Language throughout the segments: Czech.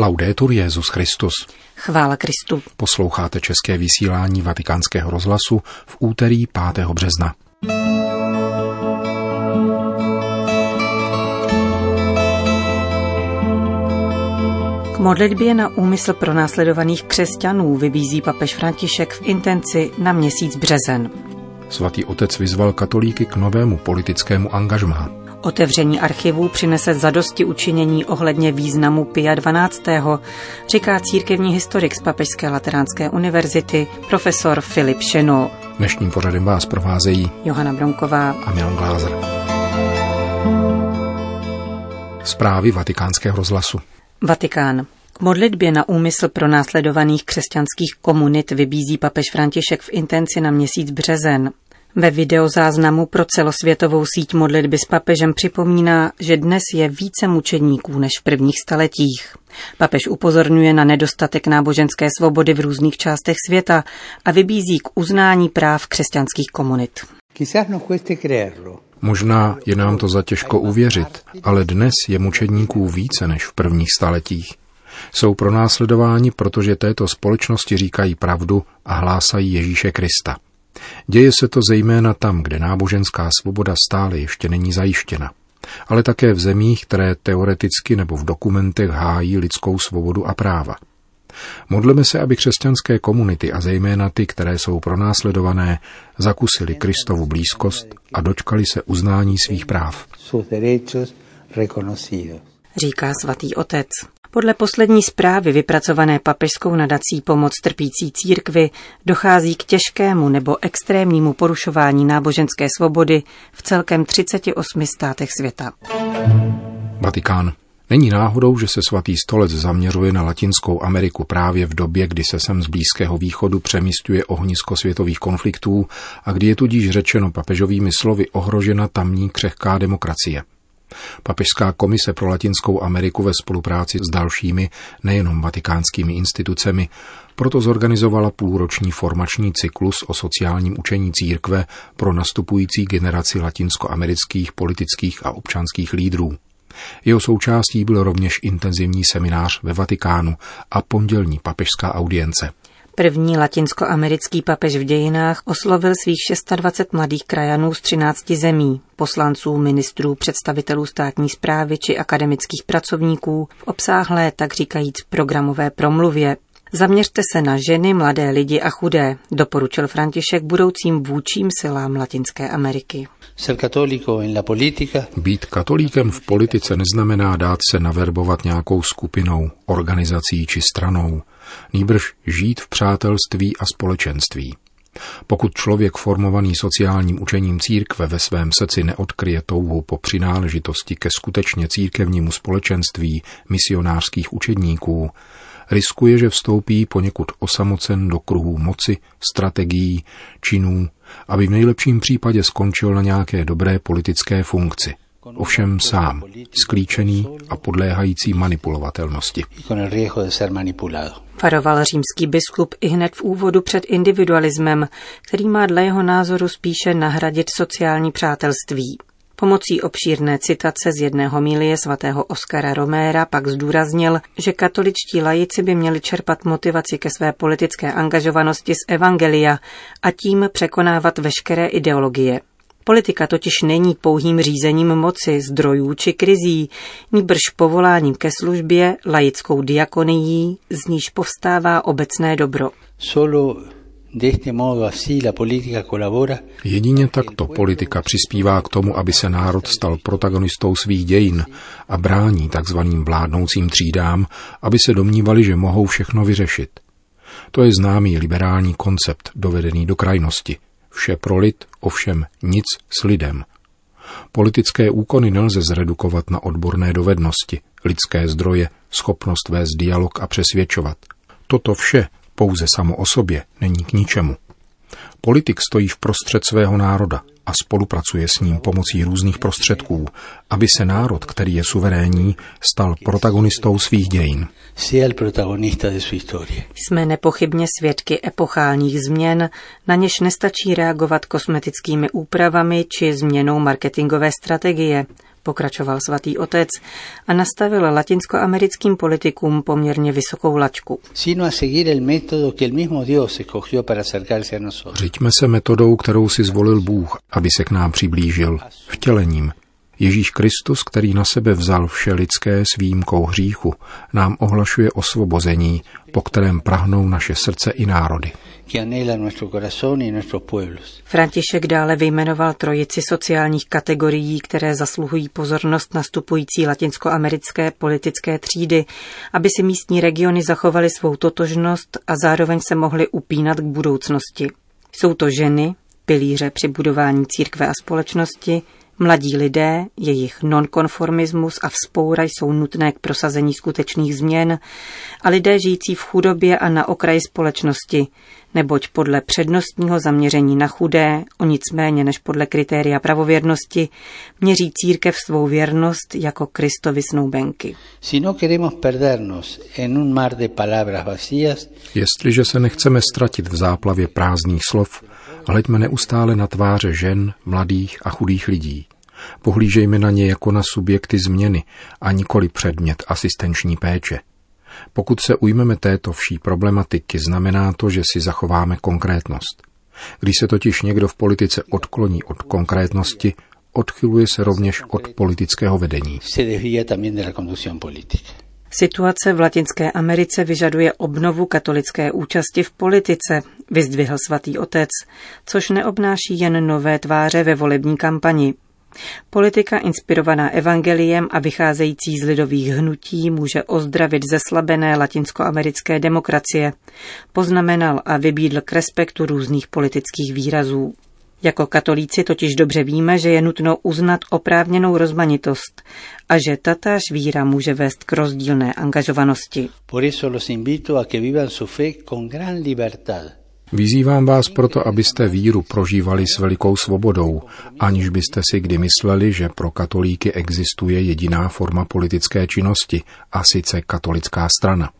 Laudetur Jezus Christus. Chvála Kristu. Posloucháte české vysílání Vatikánského rozhlasu v úterý 5. března. K modlitbě na úmysl pro následovaných křesťanů vybízí papež František v intenci na měsíc březen. Svatý otec vyzval katolíky k novému politickému angažmá. Otevření archivů přinese zadosti učinění ohledně významu Pia 12. říká církevní historik z Papežské lateránské univerzity profesor Filip Šeno. Dnešním pořadem vás provázejí Johana Bronková a Milan Glázer. Zprávy vatikánského rozhlasu. Vatikán. K modlitbě na úmysl pro následovaných křesťanských komunit vybízí papež František v intenci na měsíc březen. Ve videozáznamu pro celosvětovou síť modlitby s papežem připomíná, že dnes je více mučedníků než v prvních staletích. Papež upozorňuje na nedostatek náboženské svobody v různých částech světa a vybízí k uznání práv křesťanských komunit. Možná je nám to za těžko uvěřit, ale dnes je mučedníků více než v prvních staletích. Jsou pronásledováni, protože této společnosti říkají pravdu a hlásají Ježíše Krista. Děje se to zejména tam, kde náboženská svoboda stále ještě není zajištěna, ale také v zemích, které teoreticky nebo v dokumentech hájí lidskou svobodu a práva. Modleme se, aby křesťanské komunity a zejména ty, které jsou pronásledované, zakusili Kristovu blízkost a dočkali se uznání svých práv. Říká svatý otec. Podle poslední zprávy vypracované papežskou nadací pomoc trpící církvy dochází k těžkému nebo extrémnímu porušování náboženské svobody v celkem 38 státech světa. Vatikán. Není náhodou, že se svatý stolec zaměřuje na Latinskou Ameriku právě v době, kdy se sem z Blízkého východu přemístuje ohnisko světových konfliktů a kdy je tudíž řečeno papežovými slovy ohrožena tamní křehká demokracie. Papežská komise pro Latinskou Ameriku ve spolupráci s dalšími, nejenom vatikánskými institucemi, proto zorganizovala půlroční formační cyklus o sociálním učení církve pro nastupující generaci latinskoamerických politických a občanských lídrů. Jeho součástí byl rovněž intenzivní seminář ve Vatikánu a pondělní papežská audience. První latinskoamerický papež v dějinách oslovil svých 26 mladých krajanů z 13 zemí, poslanců, ministrů, představitelů státní zprávy či akademických pracovníků v obsáhlé, tak říkajíc, programové promluvě. Zaměřte se na ženy, mladé lidi a chudé, doporučil František budoucím vůčím silám Latinské Ameriky. Být katolíkem v politice neznamená dát se naverbovat nějakou skupinou, organizací či stranou nýbrž žít v přátelství a společenství. Pokud člověk formovaný sociálním učením církve ve svém srdci neodkryje touhu po přináležitosti ke skutečně církevnímu společenství misionářských učedníků, riskuje, že vstoupí poněkud osamocen do kruhů moci, strategií, činů, aby v nejlepším případě skončil na nějaké dobré politické funkci – ovšem sám, sklíčený a podléhající manipulovatelnosti. Faroval římský biskup i hned v úvodu před individualismem, který má dle jeho názoru spíše nahradit sociální přátelství. Pomocí obšírné citace z jedného mílie svatého Oskara Roméra pak zdůraznil, že katoličtí lajici by měli čerpat motivaci ke své politické angažovanosti z Evangelia a tím překonávat veškeré ideologie. Politika totiž není pouhým řízením moci, zdrojů či krizí, níbrž povoláním ke službě, laickou diakonií, z níž povstává obecné dobro. Jedině takto politika přispívá k tomu, aby se národ stal protagonistou svých dějin a brání takzvaným vládnoucím třídám, aby se domnívali, že mohou všechno vyřešit. To je známý liberální koncept dovedený do krajnosti – Vše pro lid, ovšem nic s lidem. Politické úkony nelze zredukovat na odborné dovednosti, lidské zdroje, schopnost vést dialog a přesvědčovat. Toto vše pouze samo o sobě není k ničemu. Politik stojí v prostřed svého národa a spolupracuje s ním pomocí různých prostředků, aby se národ, který je suverénní, stal protagonistou svých dějin. Jsme nepochybně svědky epochálních změn, na něž nestačí reagovat kosmetickými úpravami či změnou marketingové strategie, pokračoval svatý otec a nastavil latinskoamerickým politikům poměrně vysokou laťku. Řiďme se metodou, kterou si zvolil Bůh, aby se k nám přiblížil, vtělením, Ježíš Kristus, který na sebe vzal vše lidské s výjimkou hříchu, nám ohlašuje osvobození, po kterém prahnou naše srdce i národy. František dále vyjmenoval trojici sociálních kategorií, které zasluhují pozornost nastupující latinskoamerické politické třídy, aby si místní regiony zachovaly svou totožnost a zároveň se mohly upínat k budoucnosti. Jsou to ženy, pilíře při budování církve a společnosti, Mladí lidé, jejich nonkonformismus a vzpoura jsou nutné k prosazení skutečných změn a lidé žijící v chudobě a na okraji společnosti, neboť podle přednostního zaměření na chudé, o nic méně než podle kritéria pravověrnosti, měří církev svou věrnost jako Kristovi snoubenky. No Jestliže se nechceme ztratit v záplavě prázdných slov, hleďme neustále na tváře žen, mladých a chudých lidí. Pohlížejme na ně jako na subjekty změny a nikoli předmět asistenční péče. Pokud se ujmeme této vší problematiky, znamená to, že si zachováme konkrétnost. Když se totiž někdo v politice odkloní od konkrétnosti, odchyluje se rovněž od politického vedení. Situace v Latinské Americe vyžaduje obnovu katolické účasti v politice, vyzdvihl svatý otec, což neobnáší jen nové tváře ve volební kampani. Politika inspirovaná evangeliem a vycházející z lidových hnutí může ozdravit zeslabené latinskoamerické demokracie, poznamenal a vybídl k respektu různých politických výrazů. Jako katolíci totiž dobře víme, že je nutno uznat oprávněnou rozmanitost a že tatáž víra může vést k rozdílné angažovanosti. Por eso los invito a que vivan su fe con gran libertad Vyzývám vás proto, abyste víru prožívali s velikou svobodou, aniž byste si kdy mysleli, že pro katolíky existuje jediná forma politické činnosti, a sice katolická strana.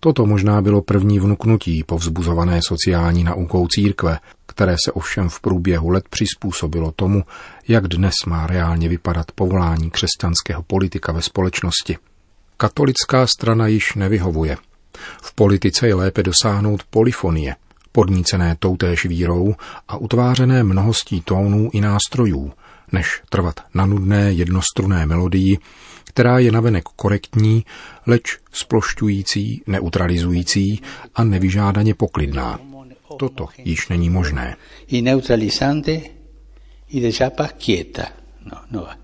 Toto možná bylo první vnuknutí povzbuzované sociální naukou církve, které se ovšem v průběhu let přizpůsobilo tomu, jak dnes má reálně vypadat povolání křesťanského politika ve společnosti. Katolická strana již nevyhovuje. V politice je lépe dosáhnout polifonie, podnícené toutéž vírou a utvářené mnohostí tónů i nástrojů, než trvat na nudné jednostruné melodii, která je navenek korektní, leč splošťující, neutralizující a nevyžádaně poklidná. Toto již není možné. I neutralizante i de quieta. No, no va.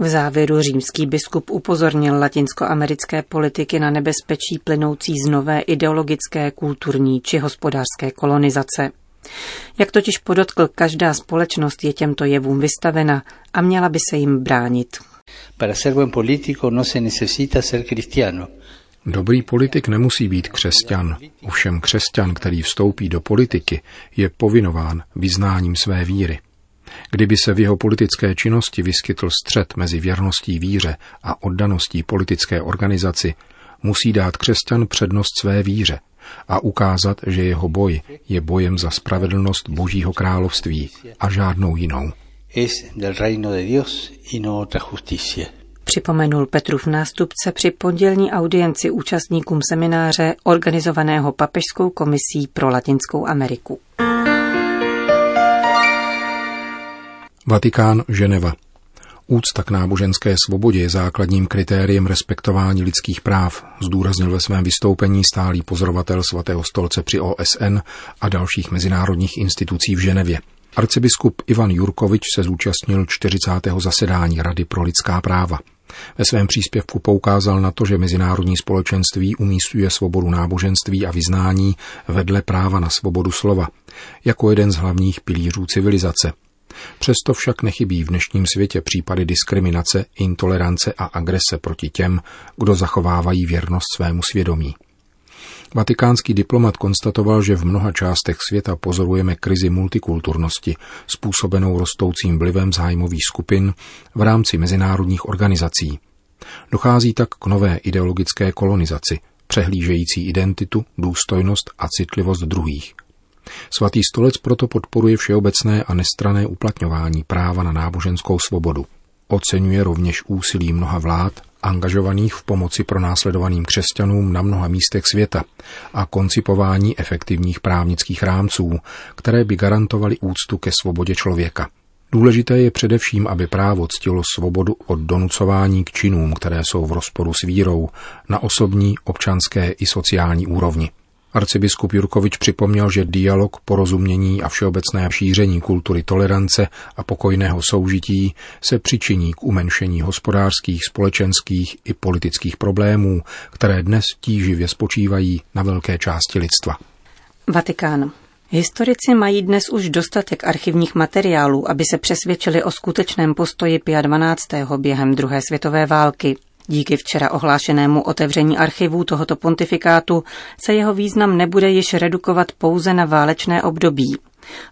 V závěru římský biskup upozornil latinskoamerické politiky na nebezpečí plynoucí z nové ideologické, kulturní či hospodářské kolonizace. Jak totiž podotkl, každá společnost je těmto jevům vystavena a měla by se jim bránit. Para ser buen político no se necesita ser cristiano. Dobrý politik nemusí být křesťan, ovšem křesťan, který vstoupí do politiky, je povinován vyznáním své víry. Kdyby se v jeho politické činnosti vyskytl střed mezi věrností víře a oddaností politické organizaci, musí dát křesťan přednost své víře a ukázat, že jeho boj je bojem za spravedlnost Božího království a žádnou jinou. No Připomenul Petrův nástupce při pondělní audienci účastníkům semináře organizovaného Papežskou komisí pro Latinskou Ameriku. Vatikán, Ženeva. Úcta k náboženské svobodě je základním kritériem respektování lidských práv, zdůraznil ve svém vystoupení stálý pozorovatel svatého stolce při OSN a dalších mezinárodních institucí v Ženevě. Arcibiskup Ivan Jurkovič se zúčastnil 40. zasedání Rady pro lidská práva. Ve svém příspěvku poukázal na to, že mezinárodní společenství umístuje svobodu náboženství a vyznání vedle práva na svobodu slova, jako jeden z hlavních pilířů civilizace – Přesto však nechybí v dnešním světě případy diskriminace, intolerance a agrese proti těm, kdo zachovávají věrnost svému svědomí. Vatikánský diplomat konstatoval, že v mnoha částech světa pozorujeme krizi multikulturnosti, způsobenou rostoucím vlivem zájmových skupin v rámci mezinárodních organizací. Dochází tak k nové ideologické kolonizaci, přehlížející identitu, důstojnost a citlivost druhých – Svatý stolec proto podporuje všeobecné a nestrané uplatňování práva na náboženskou svobodu. Oceňuje rovněž úsilí mnoha vlád, angažovaných v pomoci pro následovaným křesťanům na mnoha místech světa a koncipování efektivních právnických rámců, které by garantovaly úctu ke svobodě člověka. Důležité je především, aby právo ctilo svobodu od donucování k činům, které jsou v rozporu s vírou, na osobní, občanské i sociální úrovni. Arcibiskup Jurkovič připomněl, že dialog, porozumění a všeobecné šíření kultury tolerance a pokojného soužití se přičiní k umenšení hospodářských, společenských i politických problémů, které dnes tíživě spočívají na velké části lidstva. Vatikán. Historici mají dnes už dostatek archivních materiálů, aby se přesvědčili o skutečném postoji Pia 12. během druhé světové války. Díky včera ohlášenému otevření archivů tohoto pontifikátu se jeho význam nebude již redukovat pouze na válečné období.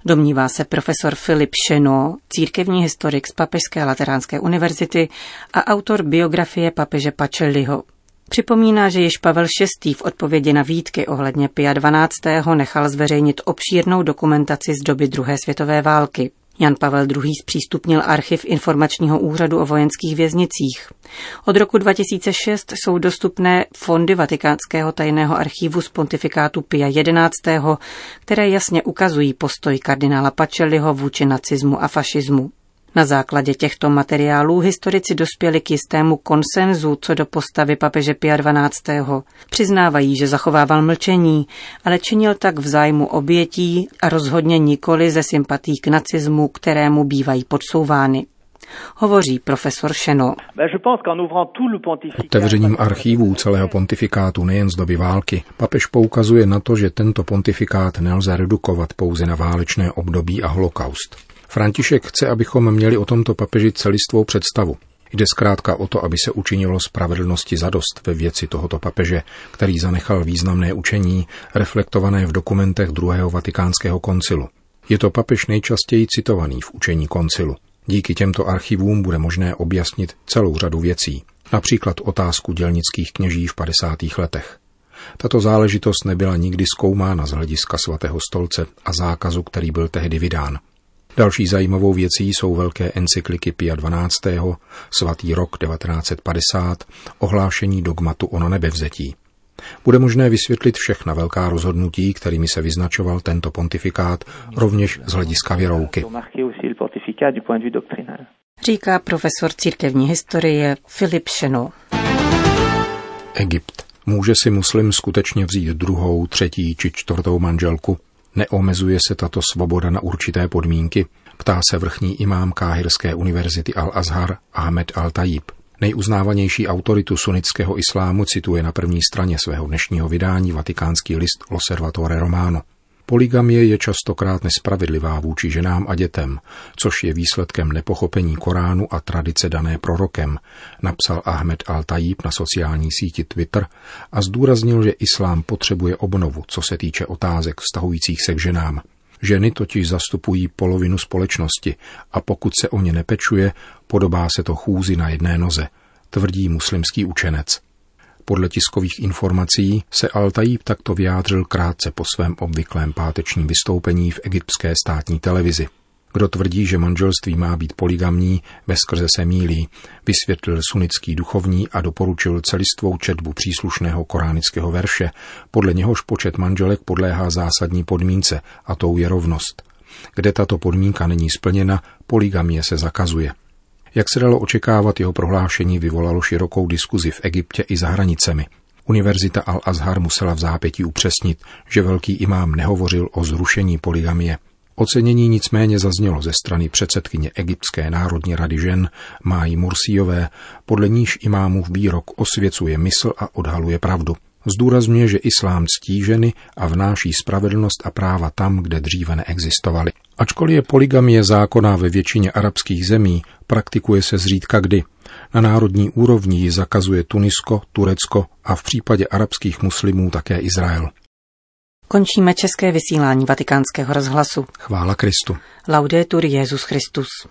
Domnívá se profesor Filip Šeno, církevní historik z Papežské lateránské univerzity a autor biografie papeže Pacelliho. Připomíná, že již Pavel VI. v odpovědi na výtky ohledně Pia 12. nechal zveřejnit obšírnou dokumentaci z doby druhé světové války. Jan Pavel II. zpřístupnil archiv informačního úřadu o vojenských věznicích. Od roku 2006 jsou dostupné fondy Vatikánského tajného archivu z pontifikátu Pia XI., které jasně ukazují postoj kardinála Pacelliho vůči nacismu a fašismu. Na základě těchto materiálů historici dospěli k jistému konsenzu co do postavy papeže Pia XII. Přiznávají, že zachovával mlčení, ale činil tak v zájmu obětí a rozhodně nikoli ze sympatí k nacismu, kterému bývají podsouvány. Hovoří profesor Šeno. Otevřením archívů celého pontifikátu nejen z doby války, papež poukazuje na to, že tento pontifikát nelze redukovat pouze na válečné období a holokaust. František chce, abychom měli o tomto papeži celistvou představu. Jde zkrátka o to, aby se učinilo spravedlnosti zadost ve věci tohoto papeže, který zanechal významné učení, reflektované v dokumentech druhého vatikánského koncilu. Je to papež nejčastěji citovaný v učení koncilu. Díky těmto archivům bude možné objasnit celou řadu věcí, například otázku dělnických kněží v 50. letech. Tato záležitost nebyla nikdy zkoumána z hlediska svatého stolce a zákazu, který byl tehdy vydán. Další zajímavou věcí jsou velké encykliky Pia 12., svatý rok 1950, ohlášení dogmatu o nebevzetí. Bude možné vysvětlit všechna velká rozhodnutí, kterými se vyznačoval tento pontifikát, rovněž z hlediska věrouky. Říká profesor církevní historie Filip Šeno. Egypt. Může si muslim skutečně vzít druhou, třetí či čtvrtou manželku? Neomezuje se tato svoboda na určité podmínky? Ptá se vrchní imám Káhirské univerzity Al-Azhar Ahmed Al-Tajib. Nejuznávanější autoritu sunnického islámu cituje na první straně svého dnešního vydání vatikánský list L'Osservatore Romano. Poligamie je častokrát nespravedlivá vůči ženám a dětem, což je výsledkem nepochopení Koránu a tradice dané prorokem, napsal Ahmed Al-Tajib na sociální síti Twitter a zdůraznil, že islám potřebuje obnovu, co se týče otázek vztahujících se k ženám. Ženy totiž zastupují polovinu společnosti a pokud se o ně nepečuje, podobá se to chůzi na jedné noze, tvrdí muslimský učenec. Podle tiskových informací se Al-Tajib takto vyjádřil krátce po svém obvyklém pátečním vystoupení v egyptské státní televizi. Kdo tvrdí, že manželství má být poligamní, skrze se mílí, vysvětlil sunický duchovní a doporučil celistvou četbu příslušného koránického verše, podle něhož počet manželek podléhá zásadní podmínce, a tou je rovnost. Kde tato podmínka není splněna, poligamie se zakazuje. Jak se dalo očekávat, jeho prohlášení vyvolalo širokou diskuzi v Egyptě i za hranicemi. Univerzita Al-Azhar musela v zápětí upřesnit, že velký imám nehovořil o zrušení poligamie. Ocenění nicméně zaznělo ze strany předsedkyně Egyptské národní rady žen Májí Mursíové, podle níž imámův výrok osvěcuje mysl a odhaluje pravdu. Zdůrazňuje, že islám ctí ženy a vnáší spravedlnost a práva tam, kde dříve neexistovaly. Ačkoliv je poligamie zákonná ve většině arabských zemí, praktikuje se zřídka kdy. Na národní úrovni ji zakazuje Tunisko, Turecko a v případě arabských muslimů také Izrael. Končíme české vysílání vatikánského rozhlasu. Chvála Kristu. Laudetur Jezus Christus.